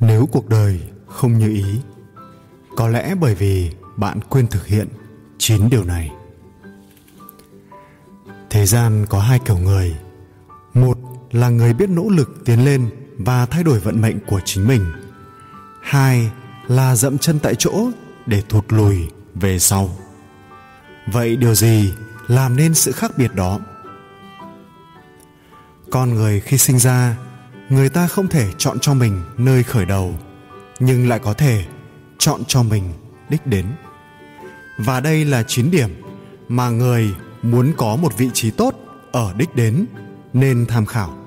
nếu cuộc đời không như ý, có lẽ bởi vì bạn quên thực hiện chín điều này. Thế gian có hai kiểu người. Một là người biết nỗ lực tiến lên và thay đổi vận mệnh của chính mình. Hai là dậm chân tại chỗ để thụt lùi về sau. Vậy điều gì làm nên sự khác biệt đó? Con người khi sinh ra người ta không thể chọn cho mình nơi khởi đầu, nhưng lại có thể chọn cho mình đích đến. Và đây là chín điểm mà người muốn có một vị trí tốt ở đích đến nên tham khảo.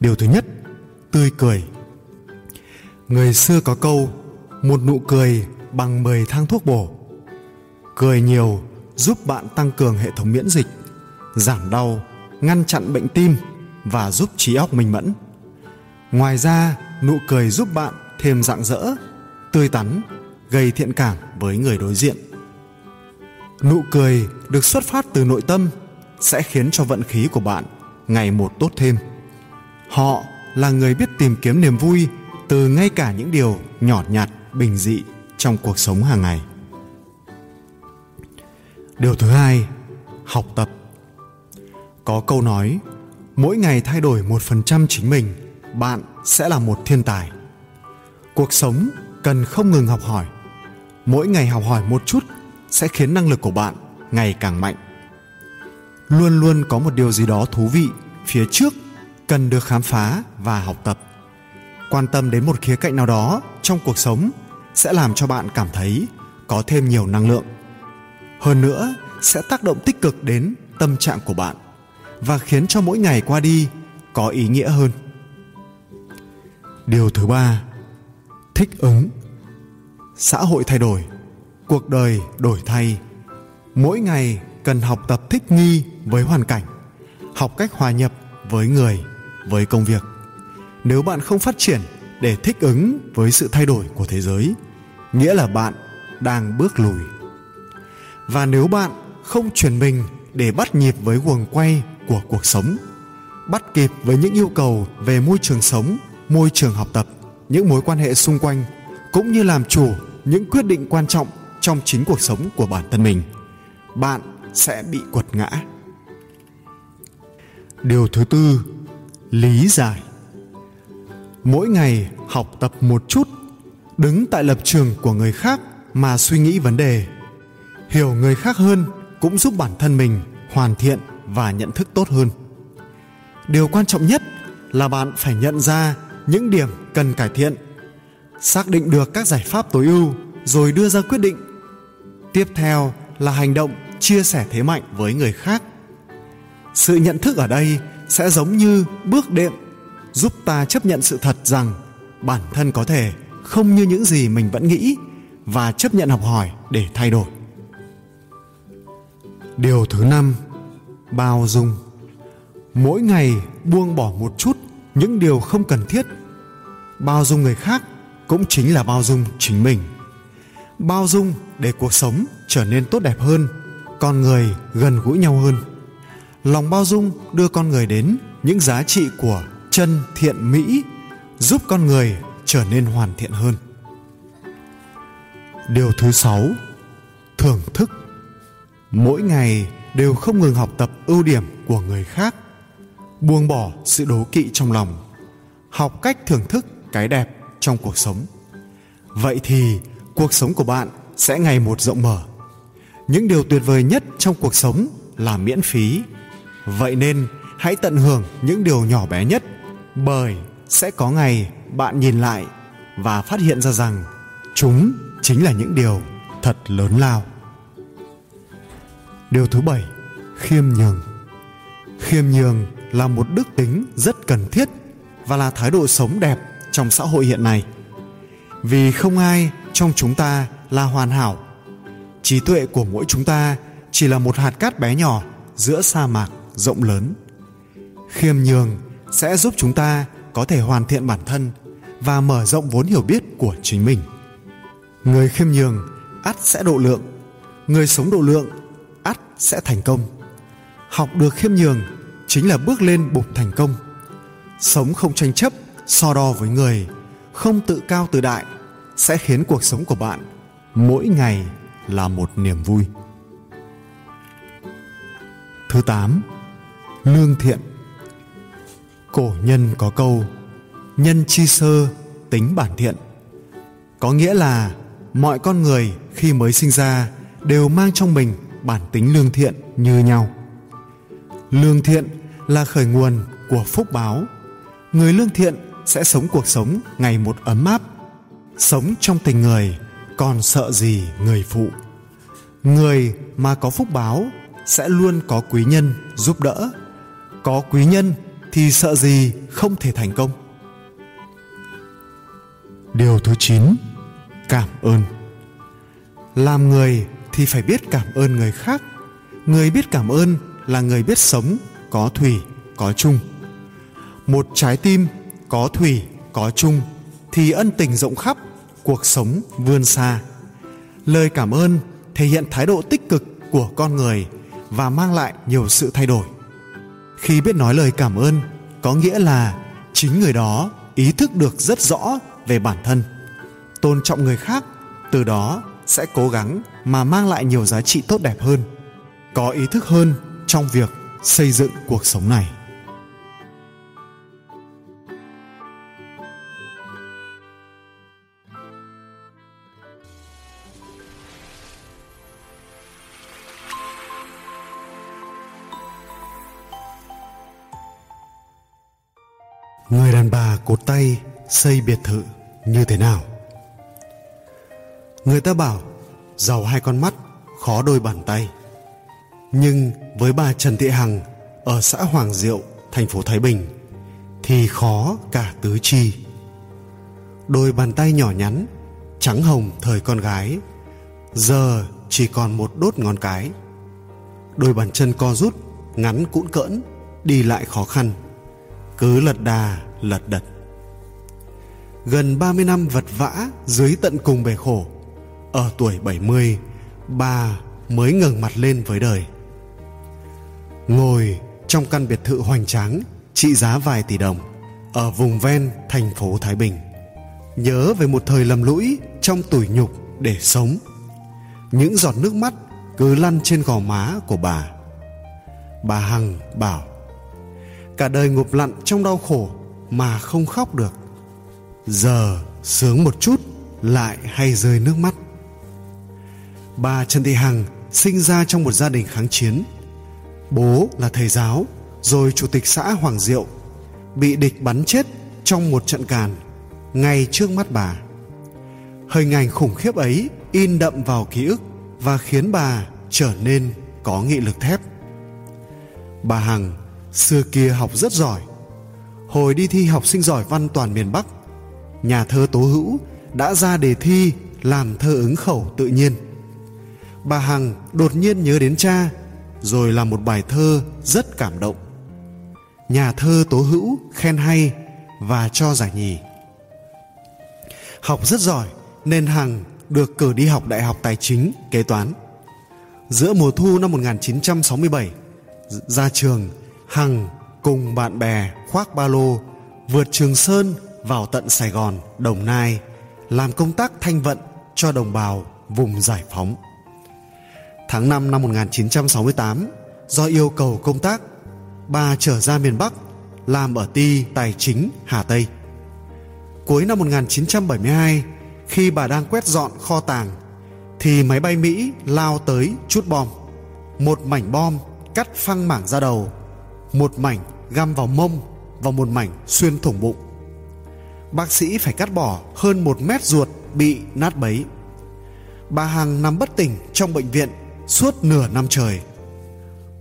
Điều thứ nhất, tươi cười. Người xưa có câu, một nụ cười bằng 10 thang thuốc bổ. Cười nhiều giúp bạn tăng cường hệ thống miễn dịch, giảm đau, ngăn chặn bệnh tim và giúp trí óc minh mẫn. Ngoài ra, nụ cười giúp bạn thêm rạng rỡ, tươi tắn, gây thiện cảm với người đối diện. Nụ cười được xuất phát từ nội tâm sẽ khiến cho vận khí của bạn ngày một tốt thêm. Họ là người biết tìm kiếm niềm vui từ ngay cả những điều nhỏ nhặt bình dị trong cuộc sống hàng ngày. Điều thứ hai, học tập. Có câu nói mỗi ngày thay đổi một phần trăm chính mình, bạn sẽ là một thiên tài. Cuộc sống cần không ngừng học hỏi. Mỗi ngày học hỏi một chút sẽ khiến năng lực của bạn ngày càng mạnh. Luôn luôn có một điều gì đó thú vị phía trước cần được khám phá và học tập. Quan tâm đến một khía cạnh nào đó trong cuộc sống sẽ làm cho bạn cảm thấy có thêm nhiều năng lượng. Hơn nữa, sẽ tác động tích cực đến tâm trạng của bạn và khiến cho mỗi ngày qua đi có ý nghĩa hơn. Điều thứ ba, thích ứng. Xã hội thay đổi, cuộc đời đổi thay. Mỗi ngày cần học tập thích nghi với hoàn cảnh, học cách hòa nhập với người, với công việc. Nếu bạn không phát triển để thích ứng với sự thay đổi của thế giới, nghĩa là bạn đang bước lùi. Và nếu bạn không chuyển mình để bắt nhịp với guồng quay của cuộc sống, bắt kịp với những yêu cầu về môi trường sống, môi trường học tập, những mối quan hệ xung quanh, cũng như làm chủ những quyết định quan trọng trong chính cuộc sống của bản thân mình. Bạn sẽ bị quật ngã. Điều thứ tư, lý giải. Mỗi ngày học tập một chút, đứng tại lập trường của người khác mà suy nghĩ vấn đề, hiểu người khác hơn cũng giúp bản thân mình hoàn thiện và nhận thức tốt hơn. Điều quan trọng nhất là bạn phải nhận ra những điểm cần cải thiện, xác định được các giải pháp tối ưu rồi đưa ra quyết định. Tiếp theo là hành động chia sẻ thế mạnh với người khác. Sự nhận thức ở đây sẽ giống như bước đệm, giúp ta chấp nhận sự thật rằng bản thân có thể không như những gì mình vẫn nghĩ và chấp nhận học hỏi để thay đổi điều thứ năm, bao dung. Mỗi ngày buông bỏ một chút những điều không cần thiết. Bao dung người khác cũng chính là bao dung chính mình. Bao dung để cuộc sống trở nên tốt đẹp hơn, con người gần gũi nhau hơn. Lòng bao dung đưa con người đến những giá trị của chân thiện mỹ, giúp con người trở nên hoàn thiện hơn. Điều thứ sáu, thưởng thức mỗi ngày đều không ngừng học tập ưu điểm của người khác, buông bỏ sự đố kỵ trong lòng, học cách thưởng thức cái đẹp trong cuộc sống. Vậy thì cuộc sống của bạn sẽ ngày một rộng mở. Những điều tuyệt vời nhất trong cuộc sống là miễn phí. Vậy nên hãy tận hưởng những điều nhỏ bé nhất, bởi sẽ có ngày bạn nhìn lại và phát hiện ra rằng chúng chính là những điều thật lớn lao điều thứ bảy, khiêm nhường. Khiêm nhường là một đức tính rất cần thiết và là thái độ sống đẹp trong xã hội hiện nay. Vì không ai trong chúng ta là hoàn hảo. Trí tuệ của mỗi chúng ta chỉ là một hạt cát bé nhỏ giữa sa mạc rộng lớn. Khiêm nhường sẽ giúp chúng ta có thể hoàn thiện bản thân và mở rộng vốn hiểu biết của chính mình. Người khiêm nhường ắt sẽ độ lượng. Người sống độ lượng sẽ thành công. Học được khiêm nhường chính là bước lên bục thành công. Sống không tranh chấp, so đo với người, không tự cao tự đại sẽ khiến cuộc sống của bạn mỗi ngày là một niềm vui. Thứ tám, lương thiện. Cổ nhân có câu, nhân chi sơ tính bản thiện. Có nghĩa là mọi con người khi mới sinh ra đều mang trong mình bản tính lương thiện như nhau. Lương thiện là khởi nguồn của phúc báo. Người lương thiện sẽ sống cuộc sống ngày một ấm áp. Sống trong tình người, còn sợ gì người phụ? Người mà có phúc báo sẽ luôn có quý nhân giúp đỡ. Có quý nhân thì sợ gì không thể thành công. Điều thứ 9 cảm ơn. Làm người thì phải biết cảm ơn người khác. Người biết cảm ơn là người biết sống, có thủy, có chung. Một trái tim có thủy, có chung thì ân tình rộng khắp, cuộc sống vươn xa. Lời cảm ơn thể hiện thái độ tích cực của con người và mang lại nhiều sự thay đổi. Khi biết nói lời cảm ơn, có nghĩa là chính người đó ý thức được rất rõ về bản thân, tôn trọng người khác, từ đó sẽ cố gắng mà mang lại nhiều giá trị tốt đẹp hơn, có ý thức hơn trong việc xây dựng cuộc sống này. Người đàn bà cột tay xây biệt thự như thế nào? Người ta bảo, giàu hai con mắt, khó đôi bàn tay. Nhưng với bà trần thị hằng ở xã hoàng diệu, thành phố thái bình, thì khó cả tứ chi. Đôi bàn tay nhỏ nhắn, trắng hồng thời con gái, giờ chỉ còn một đốt ngón cái. Đôi bàn chân co rút, ngắn cũn cỡn, đi lại khó khăn, cứ lật đà, lật đật. Gần 30 năm vật vã dưới tận cùng bể khổ ở tuổi 70 bà mới ngẩng mặt lên với đời. Ngồi trong căn biệt thự hoành tráng, trị giá vài tỷ đồng, ở vùng ven thành phố Thái Bình. Nhớ về một thời lầm lũi trong tủi nhục để sống. Những giọt nước mắt cứ lăn trên gò má của bà. Bà hằng bảo, cả đời ngụp lặn trong đau khổ mà không khóc được. Giờ sướng một chút, lại hay rơi nước mắt bà trần thị hằng sinh ra trong một gia đình kháng chiến. Bố là thầy giáo, rồi chủ tịch xã hoàng diệu, bị địch bắn chết trong một trận càn ngay trước mắt bà. Hình ảnh khủng khiếp ấy in đậm vào ký ức và khiến bà trở nên có nghị lực thép. Bà hằng, xưa kia học rất giỏi, hồi đi thi học sinh giỏi văn toàn miền bắc, nhà thơ tố hữu đã ra đề thi làm thơ ứng khẩu tự nhiên bà hằng đột nhiên nhớ đến cha, rồi làm một bài thơ rất cảm động. Nhà thơ tố hữu khen hay và cho giải nhì. Học rất giỏi nên hằng được cử đi học đại học tài chính, kế toán. Giữa mùa thu năm 1967 ra trường, hằng cùng bạn bè khoác ba lô vượt trường sơn vào tận sài gòn, đồng nai, làm công tác thanh vận cho đồng bào vùng giải phóng. Tháng 5 năm 1968, do yêu cầu công tác, bà trở ra miền Bắc làm ở ty tài chính Hà Tây. Cuối năm 1972, khi bà đang quét dọn kho tàng, thì máy bay Mỹ lao tới chút bom. Một mảnh bom cắt phăng mảng ra đầu, một mảnh găm vào mông và một mảnh xuyên thủng bụng. Bác sĩ phải cắt bỏ hơn một mét ruột bị nát bấy. Bà Hằng nằm bất tỉnh trong bệnh viện suốt nửa năm trời.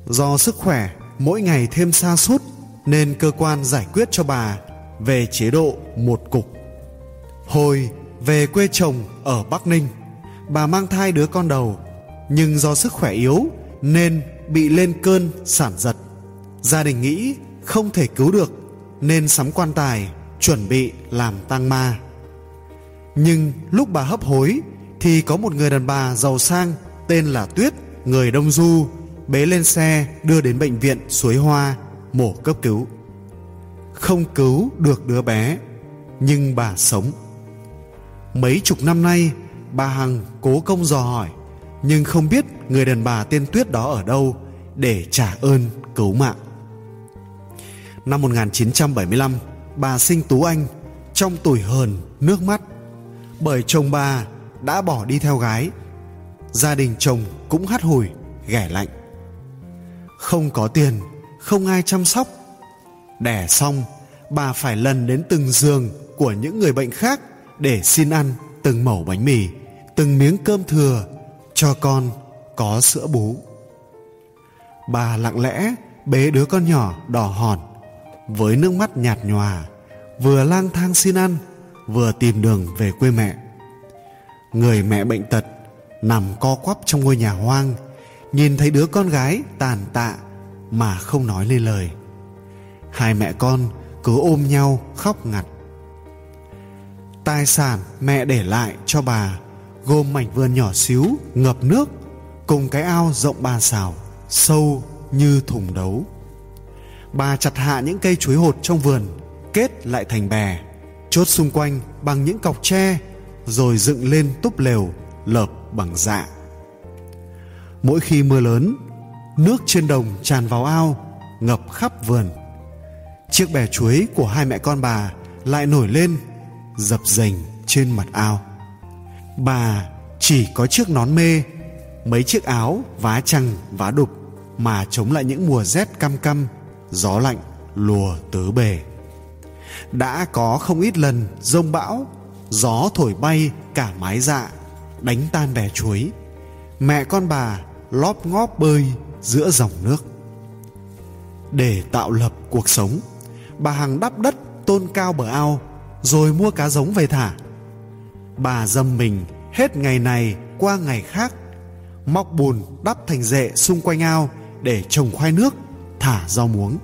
Do sức khỏe mỗi ngày thêm xa sút nên cơ quan giải quyết cho bà về chế độ một cục. Hồi về quê chồng ở Bắc Ninh, bà mang thai đứa con đầu nhưng do sức khỏe yếu nên bị lên cơn sản giật. Gia đình nghĩ không thể cứu được nên sắm quan tài chuẩn bị làm tang ma. Nhưng lúc bà hấp hối thì có một người đàn bà giàu sang tên là Tuyết, người Đông Du, bế lên xe đưa đến bệnh viện Suối Hoa, mổ cấp cứu. Không cứu được đứa bé, nhưng bà sống. Mấy chục năm nay bà hằng cố công dò hỏi nhưng không biết người đàn bà tên tuyết đó ở đâu để trả ơn cứu mạng. Năm 1975 bà sinh Tú Anh trong tuổi hờn nước mắt. Bởi chồng bà đã bỏ đi theo gái gia đình chồng cũng hắt hủi ghẻ lạnh. Không có tiền, không ai chăm sóc. Đẻ xong, bà phải lần đến từng giường của những người bệnh khác để xin ăn từng mẩu bánh mì, từng miếng cơm thừa cho con có sữa bú. Bà lặng lẽ bế đứa con nhỏ đỏ hòn, với nước mắt nhạt nhòa, vừa lang thang xin ăn, vừa tìm đường về quê mẹ. Người mẹ bệnh tật nằm co quắp trong ngôi nhà hoang, nhìn thấy đứa con gái tàn tạ mà không nói lên lời. Hai mẹ con cứ ôm nhau khóc ngặt. Tài sản mẹ để lại cho bà gồm mảnh vườn nhỏ xíu, ngập nước, cùng cái ao rộng ba xào, sâu như thùng đấu. Bà chặt hạ những cây chuối hột trong vườn, kết lại thành bè, chốt xung quanh bằng những cọc tre, rồi dựng lên túp lều, lợp bằng dạ. Mỗi khi mưa lớn, nước trên đồng tràn vào ao, ngập khắp vườn. Chiếc bè chuối của hai mẹ con bà lại nổi lên, dập dềnh trên mặt ao. Bà chỉ có chiếc nón mê, mấy chiếc áo vá chằng vá đục mà chống lại những mùa rét căm căm gió lạnh, lùa tứ bề. Đã có không ít lần rông bão, gió thổi bay cả mái dạ đánh tan bè chuối. Mẹ con bà lóp ngóp bơi giữa dòng nước. Để tạo lập cuộc sống, bà hằng đắp đất tôn cao bờ ao rồi mua cá giống về thả. Bà dâm mình hết ngày này qua ngày khác, móc bùn đắp thành rệ xung quanh ao để trồng khoai nước, thả rau muống.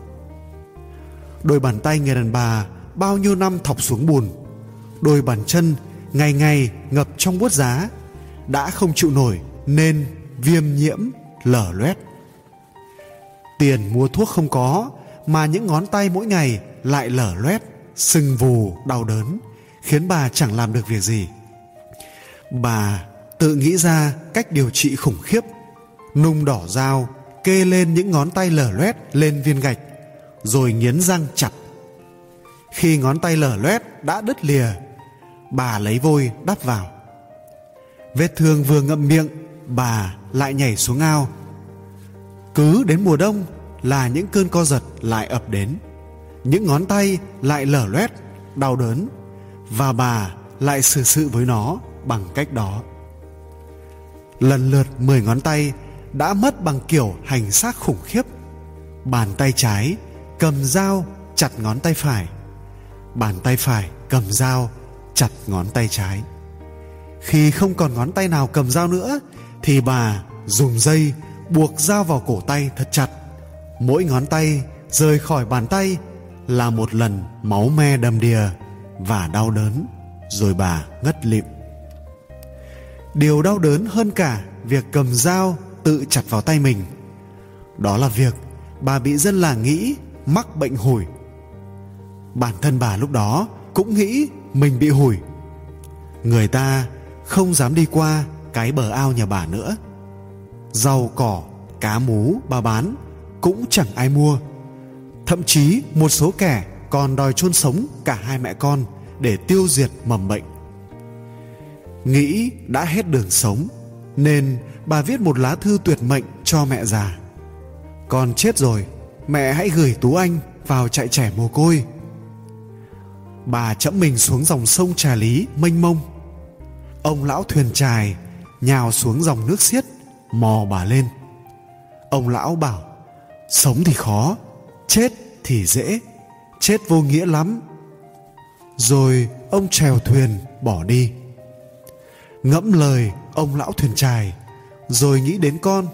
Đôi bàn tay người đàn bà bao nhiêu năm thọc xuống bùn, đôi bàn chân ngày ngày ngập trong buốt giá đã không chịu nổi nên viêm nhiễm lở loét. Tiền mua thuốc không có, mà những ngón tay mỗi ngày lại lở loét, sưng vù, đau đớn, khiến bà chẳng làm được việc gì. Bà tự nghĩ ra cách điều trị khủng khiếp, nung đỏ dao, kê lên những ngón tay lở loét lên viên gạch, rồi nghiến răng chặt. Khi ngón tay lở loét đã đứt lìa, bà lấy vôi đắp vào vết thương vừa ngậm miệng, bà lại nhảy xuống ao. Cứ đến mùa đông là những cơn co giật lại ập đến. Những ngón tay lại lở loét, đau đớn, và bà lại xử sự với nó bằng cách đó. Lần lượt mười ngón tay đã mất bằng kiểu hành xác khủng khiếp. Bàn tay trái cầm dao chặt ngón tay phải. Bàn tay phải cầm dao chặt ngón tay trái khi không còn ngón tay nào cầm dao nữa, thì bà dùng dây buộc dao vào cổ tay thật chặt. Mỗi ngón tay rời khỏi bàn tay là một lần máu me đầm đìa và đau đớn, rồi bà ngất lịm. Điều đau đớn hơn cả việc cầm dao tự chặt vào tay mình. Đó là việc bà bị dân làng nghĩ mắc bệnh hủi. Bản thân bà lúc đó cũng nghĩ mình bị hủi. Người ta không dám đi qua cái bờ ao nhà bà nữa. Rau cỏ, cá mú bà bán cũng chẳng ai mua. Thậm chí một số kẻ còn đòi chôn sống cả hai mẹ con để tiêu diệt mầm bệnh. Nghĩ đã hết đường sống, nên bà viết một lá thư tuyệt mệnh cho mẹ già. Con chết rồi, mẹ hãy gửi tú anh vào trại trẻ mồ côi. Bà chẫm mình xuống dòng sông trà lý mênh mông ông lão thuyền trài nhào xuống dòng nước xiết, mò bà lên. Ông lão bảo, sống thì khó, chết thì dễ, chết vô nghĩa lắm. Rồi ông trèo thuyền bỏ đi. Ngẫm lời ông lão thuyền trài rồi nghĩ đến con,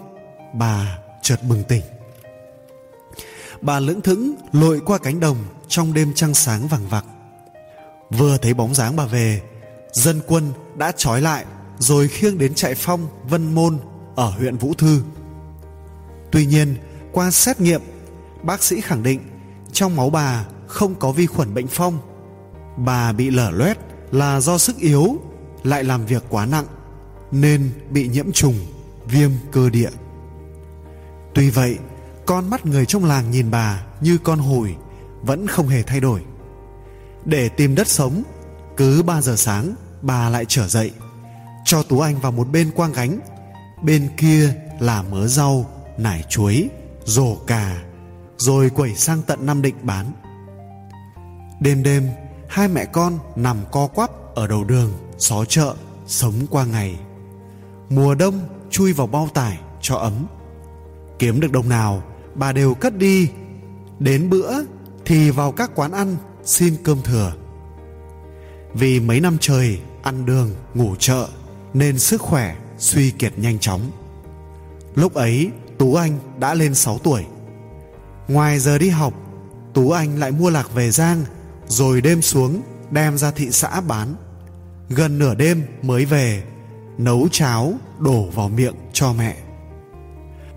bà chợt bừng tỉnh. Bà lững thững lội qua cánh đồng trong đêm trăng sáng vằng vặc. Vừa thấy bóng dáng bà về dân quân đã trói lại, rồi khiêng đến trại phong vân môn ở huyện vũ thư. Tuy nhiên, qua xét nghiệm, bác sĩ khẳng định trong máu bà không có vi khuẩn bệnh phong. Bà bị lở loét là do sức yếu, lại làm việc quá nặng, nên bị nhiễm trùng, viêm cơ địa. Tuy vậy, con mắt người trong làng nhìn bà như con hồi, vẫn không hề thay đổi. Để tìm đất sống cứ 3 giờ sáng, bà lại trở dậy. Cho tú anh vào một bên quang gánh. Bên kia là mớ rau, nải chuối, rổ cà, rồi quẩy sang tận nam định bán. Đêm đêm, hai mẹ con nằm co quắp ở đầu đường, xó chợ, sống qua ngày. Mùa đông chui vào bao tải cho ấm. Kiếm được đồng nào, bà đều cất đi. Đến bữa thì vào các quán ăn xin cơm thừa vì mấy năm trời, ăn đường, ngủ chợ, nên sức khỏe suy kiệt nhanh chóng. Lúc ấy, tú anh đã lên 6 tuổi. Ngoài giờ đi học, tú anh lại mua lạc về giang, rồi đêm xuống đem ra thị xã bán. Gần nửa đêm mới về, nấu cháo, đổ vào miệng cho mẹ.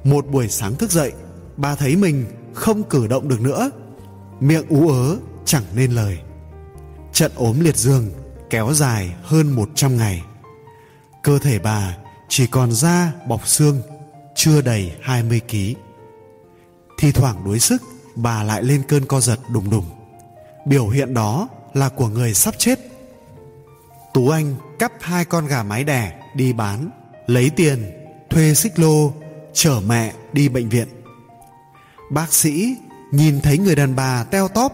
Một buổi sáng thức dậy, bà thấy mình không cử động được nữa. Miệng ú ớ, chẳng nên lời trận ốm liệt dương kéo dài hơn 100 ngày. Cơ thể bà chỉ còn da bọc xương, chưa đầy 20 ký. Thi thoảng đuối sức, bà lại lên cơn co giật đùng đùng. Biểu hiện đó là của người sắp chết. Tú anh cắp hai con gà mái đẻ đi bán, lấy tiền, thuê xích lô, chở mẹ đi bệnh viện. Bác sĩ nhìn thấy người đàn bà teo tóp,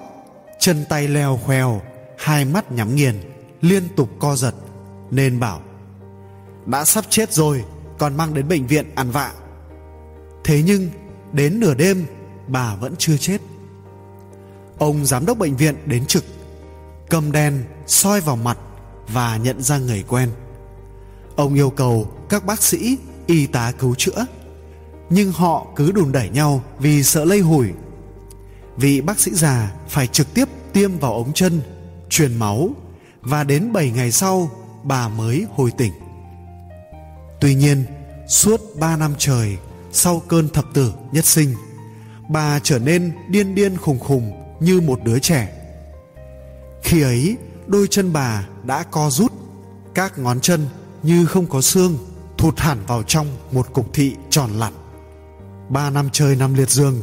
chân tay leo khoeo hai mắt nhắm nghiền, liên tục co giật, nên bảo, đã sắp chết rồi, còn mang đến bệnh viện ăn vạ. Thế nhưng, đến nửa đêm, bà vẫn chưa chết. Ông giám đốc bệnh viện đến trực, cầm đèn soi vào mặt và nhận ra người quen. Ông yêu cầu các bác sĩ, y tá cứu chữa, nhưng họ cứ đùn đẩy nhau vì sợ lây hủi. Vị bác sĩ già phải trực tiếp tiêm vào ống chân truyền máu, và đến 7 ngày sau, bà mới hồi tỉnh. Tuy nhiên, suốt 3 năm trời, sau cơn thập tử nhất sinh, bà trở nên điên điên khùng khùng như một đứa trẻ. Khi ấy, đôi chân bà đã co rút, các ngón chân như không có xương thụt hẳn vào trong một cục thị tròn lặn. Ba năm trời nằm liệt giường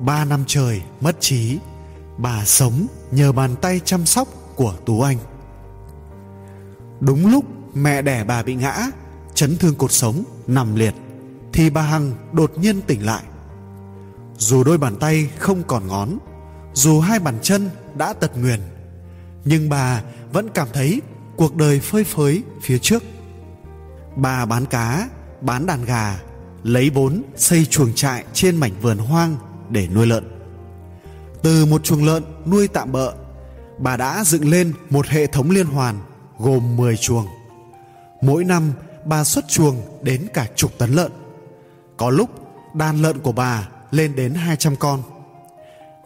ba năm trời mất trí, bà sống nhờ bàn tay chăm sóc của tú anh. Đúng lúc mẹ đẻ bà bị ngã, chấn thương cột sống, nằm liệt, thì bà hằng đột nhiên tỉnh lại. Dù đôi bàn tay không còn ngón, dù hai bàn chân đã tật nguyền, nhưng bà vẫn cảm thấy cuộc đời phơi phới phía trước. Bà bán cá, bán đàn gà, lấy vốn xây chuồng trại trên mảnh vườn hoang để nuôi lợn. Từ một chuồng lợn nuôi tạm bợ bà đã dựng lên một hệ thống liên hoàn, gồm 10 chuồng. Mỗi năm, bà xuất chuồng đến cả chục tấn lợn. Có lúc, đàn lợn của bà lên đến 200 con.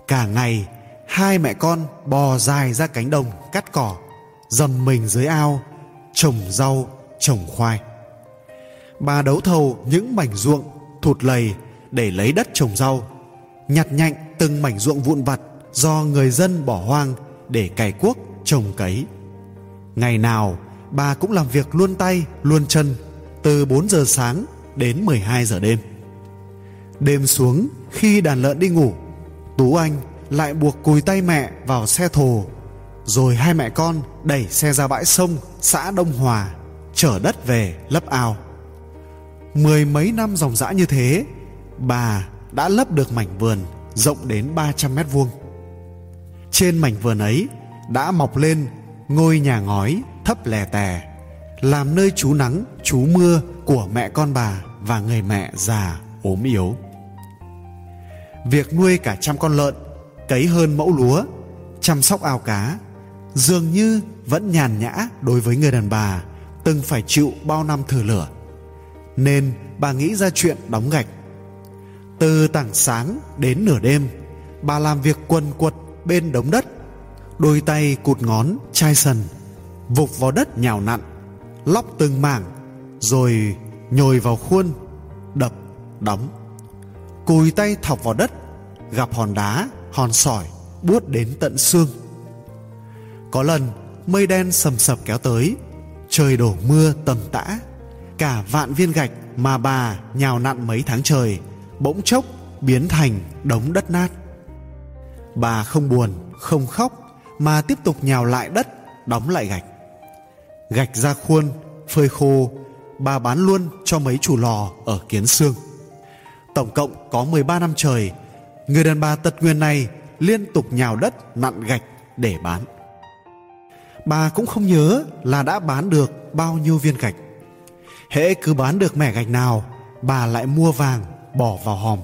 Cả ngày, hai mẹ con bò dài ra cánh đồng cắt cỏ dầm mình dưới ao, trồng rau, trồng khoai. Bà đấu thầu những mảnh ruộng thụt lầy để lấy đất trồng rau, nhặt nhạnh từng mảnh ruộng vụn vặt do người dân bỏ hoang để cày cuốc, trồng cấy. Ngày nào, bà cũng làm việc luôn tay, luôn chân, từ 4 giờ sáng đến 12 giờ đêm. Đêm xuống, khi đàn lợn đi ngủ, tú anh lại buộc cùi tay mẹ vào xe thồ, rồi hai mẹ con đẩy xe ra bãi sông xã đông hòa, chở đất về lấp ao. Mười mấy năm dòng dã như thế, bà đã lấp được mảnh vườn rộng đến 300 mét vuông trên mảnh vườn ấy đã mọc lên ngôi nhà ngói thấp lè tè, làm nơi trú nắng, trú mưa của mẹ con bà và người mẹ già ốm yếu. Việc nuôi cả trăm con lợn, cấy hơn mẫu lúa, chăm sóc ao cá dường như vẫn nhàn nhã đối với người đàn bà từng phải chịu bao năm thử lửa. Nên bà nghĩ ra chuyện đóng gạch. Từ tảng sáng đến nửa đêm, bà làm việc quần quật bên đống đất, đôi tay cụt ngón chai sần vục vào đất nhào nặn, lóc từng mảng, rồi nhồi vào khuôn, đập, đóng. Cùi tay thọc vào đất, gặp hòn đá, hòn sỏi buốt đến tận xương. Có lần, mây đen sầm sập kéo tới, trời đổ mưa tầm tã, cả vạn viên gạch mà bà nhào nặn mấy tháng trời bỗng chốc biến thành đống đất nát bà không buồn, không khóc, mà tiếp tục nhào lại đất, đóng lại gạch. Gạch ra khuôn, phơi khô, bà bán luôn cho mấy chủ lò ở kiến xương tổng cộng có 13 năm trời, người đàn bà tật nguyên này liên tục nhào đất, nặn gạch để bán. Bà cũng không nhớ là đã bán được bao nhiêu viên gạch. Hễ cứ bán được mẻ gạch nào, bà lại mua vàng bỏ vào hòm.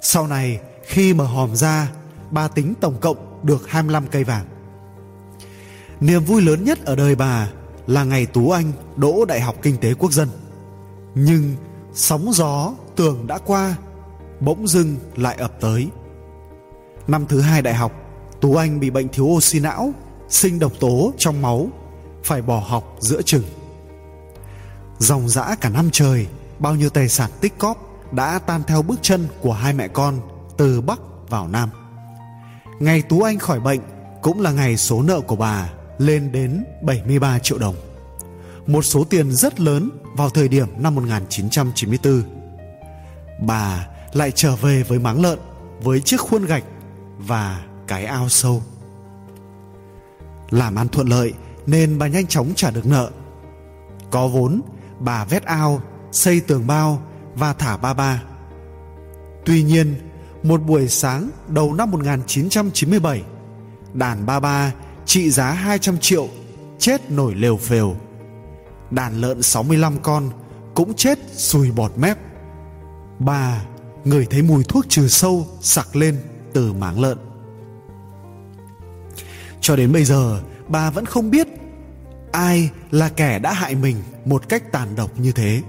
Sau này, khi mở hòm ra bà tính tổng cộng được 25 cây vàng. Niềm vui lớn nhất ở đời bà là ngày tú anh đỗ đại học kinh tế quốc dân. Nhưng sóng gió tường đã qua, bỗng dưng lại ập tới. Năm thứ hai đại học, tú anh bị bệnh thiếu oxy não, sinh độc tố trong máu, phải bỏ học giữa chừng. Dòng dã cả năm trời, bao nhiêu tài sản tích cóp đã tan theo bước chân của hai mẹ con từ bắc vào nam ngày tú anh khỏi bệnh cũng là ngày số nợ của bà lên đến 73 triệu đồng. Một số tiền rất lớn vào thời điểm năm 1994 bà lại trở về với máng lợn, với chiếc khuôn gạch và cái ao sâu. Làm ăn thuận lợi nên bà nhanh chóng trả được nợ. Có vốn, bà vét ao, xây tường bao và thả ba ba. Tuy nhiên một buổi sáng đầu năm 1997 đàn ba ba trị giá 200 triệu, chết nổi lều phều. Đàn lợn 65 con cũng chết sùi bọt mép. Bà người thấy mùi thuốc trừ sâu sặc lên từ máng lợn. Cho đến bây giờ, bà vẫn không biết ai là kẻ đã hại mình một cách tàn độc như thế.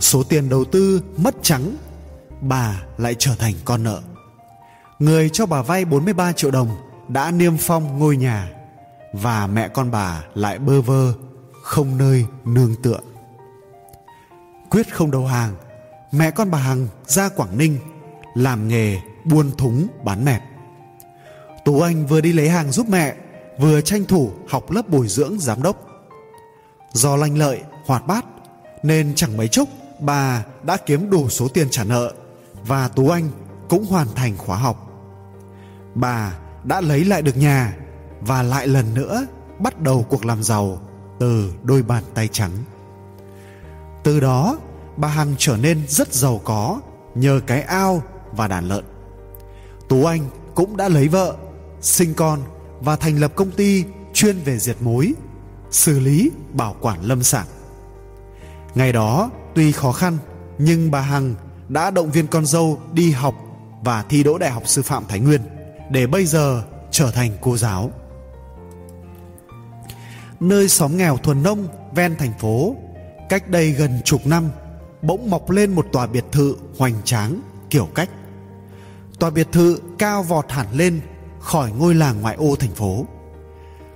Số tiền đầu tư mất trắng bà lại trở thành con nợ. Người cho bà vay 43 triệu đồng đã niêm phong ngôi nhà và mẹ con bà lại bơ vơ, không nơi nương tựa. Quyết không đầu hàng, mẹ con bà hằng ra quảng ninh làm nghề buôn thúng bán mẹt tú anh vừa đi lấy hàng giúp mẹ, vừa tranh thủ học lớp bồi dưỡng giám đốc. Do lanh lợi, hoạt bát, nên chẳng mấy chốc bà đã kiếm đủ số tiền trả nợ và tú anh cũng hoàn thành khóa học. Bà đã lấy lại được nhà và lại lần nữa bắt đầu cuộc làm giàu từ đôi bàn tay trắng. Từ đó, bà hằng trở nên rất giàu có nhờ cái ao và đàn lợn. Tú anh cũng đã lấy vợ, sinh con và thành lập công ty chuyên về diệt mối xử lý, bảo quản lâm sản. Ngày đó, tuy khó khăn, nhưng bà hằng đã động viên con dâu đi học và thi đỗ đại học sư phạm thái nguyên để bây giờ trở thành cô giáo. Nơi xóm nghèo thuần nông ven thành phố, cách đây gần chục năm, bỗng mọc lên một tòa biệt thự hoành tráng kiểu cách. Tòa biệt thự cao vọt hẳn lên khỏi ngôi làng ngoại ô thành phố.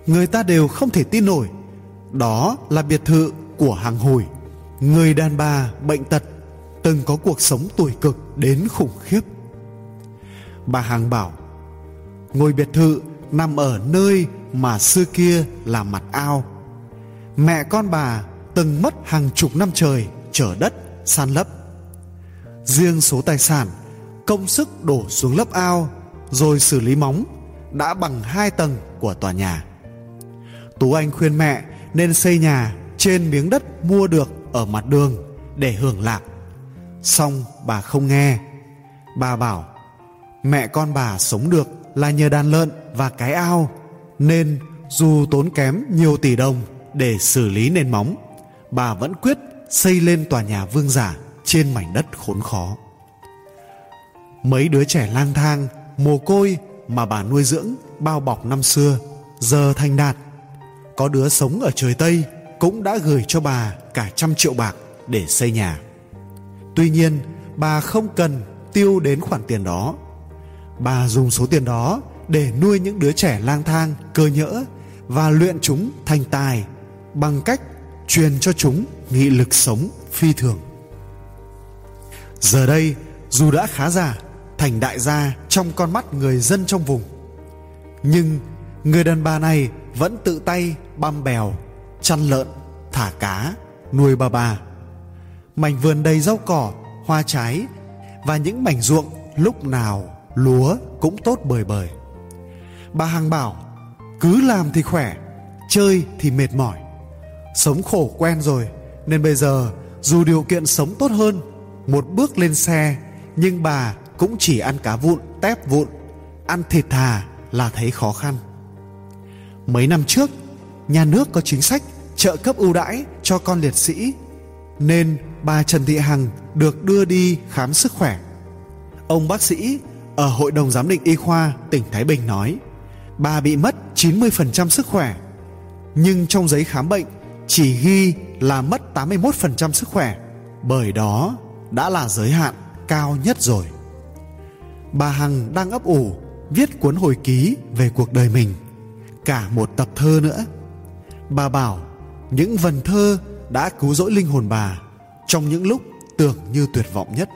Người ta đều không thể tin nổi, đó là biệt thự của hàng hồi người đàn bà bệnh tật từng có cuộc sống tuổi cực đến khủng khiếp. Bà hằng bảo, ngôi biệt thự nằm ở nơi mà xưa kia là mặt ao. Mẹ con bà từng mất hàng chục năm trời chở đất, san lấp. Riêng số tài sản, công sức đổ xuống lớp ao rồi xử lý móng đã bằng hai tầng của tòa nhà. Tú anh khuyên mẹ nên xây nhà trên miếng đất mua được ở mặt đường để hưởng lạc xong bà không nghe. Bà bảo, mẹ con bà sống được là nhờ đàn lợn và cái ao, nên dù tốn kém nhiều tỷ đồng để xử lý nền móng, bà vẫn quyết xây lên tòa nhà vương giả trên mảnh đất khốn khó. Mấy đứa trẻ lang thang, mồ côi mà bà nuôi dưỡng, bao bọc năm xưa, giờ thành đạt. Có đứa sống ở trời tây cũng đã gửi cho bà cả trăm triệu bạc để xây nhà tuy nhiên, bà không cần tiêu đến khoản tiền đó. Bà dùng số tiền đó để nuôi những đứa trẻ lang thang, cơ nhỡ và luyện chúng thành tài bằng cách truyền cho chúng nghị lực sống phi thường. Giờ đây, dù đã khá già, thành đại gia trong con mắt người dân trong vùng, nhưng người đàn bà này vẫn tự tay băm bèo, chăn lợn, thả cá, nuôi bà bà mảnh vườn đầy rau cỏ, hoa trái và những mảnh ruộng lúc nào lúa cũng tốt bời bời. Bà hằng bảo, cứ làm thì khỏe, chơi thì mệt mỏi. Sống khổ quen rồi, nên bây giờ dù điều kiện sống tốt hơn, một bước lên xe, nhưng bà cũng chỉ ăn cá vụn, tép vụn, ăn thịt thà là thấy khó khăn. Mấy năm trước, nhà nước có chính sách trợ cấp ưu đãi cho con liệt sĩ, nên bà Trần Thị Hằng được đưa đi khám sức khỏe. Ông bác sĩ ở Hội đồng Giám định Y khoa tỉnh Thái Bình nói bà bị mất 90% sức khỏe nhưng trong giấy khám bệnh chỉ ghi là mất 81% sức khỏe bởi đó đã là giới hạn cao nhất rồi. Bà Hằng đang ấp ủ viết cuốn hồi ký về cuộc đời mình, cả một tập thơ nữa. Bà bảo những vần thơ đã cứu rỗi linh hồn bà trong những lúc tưởng như tuyệt vọng nhất.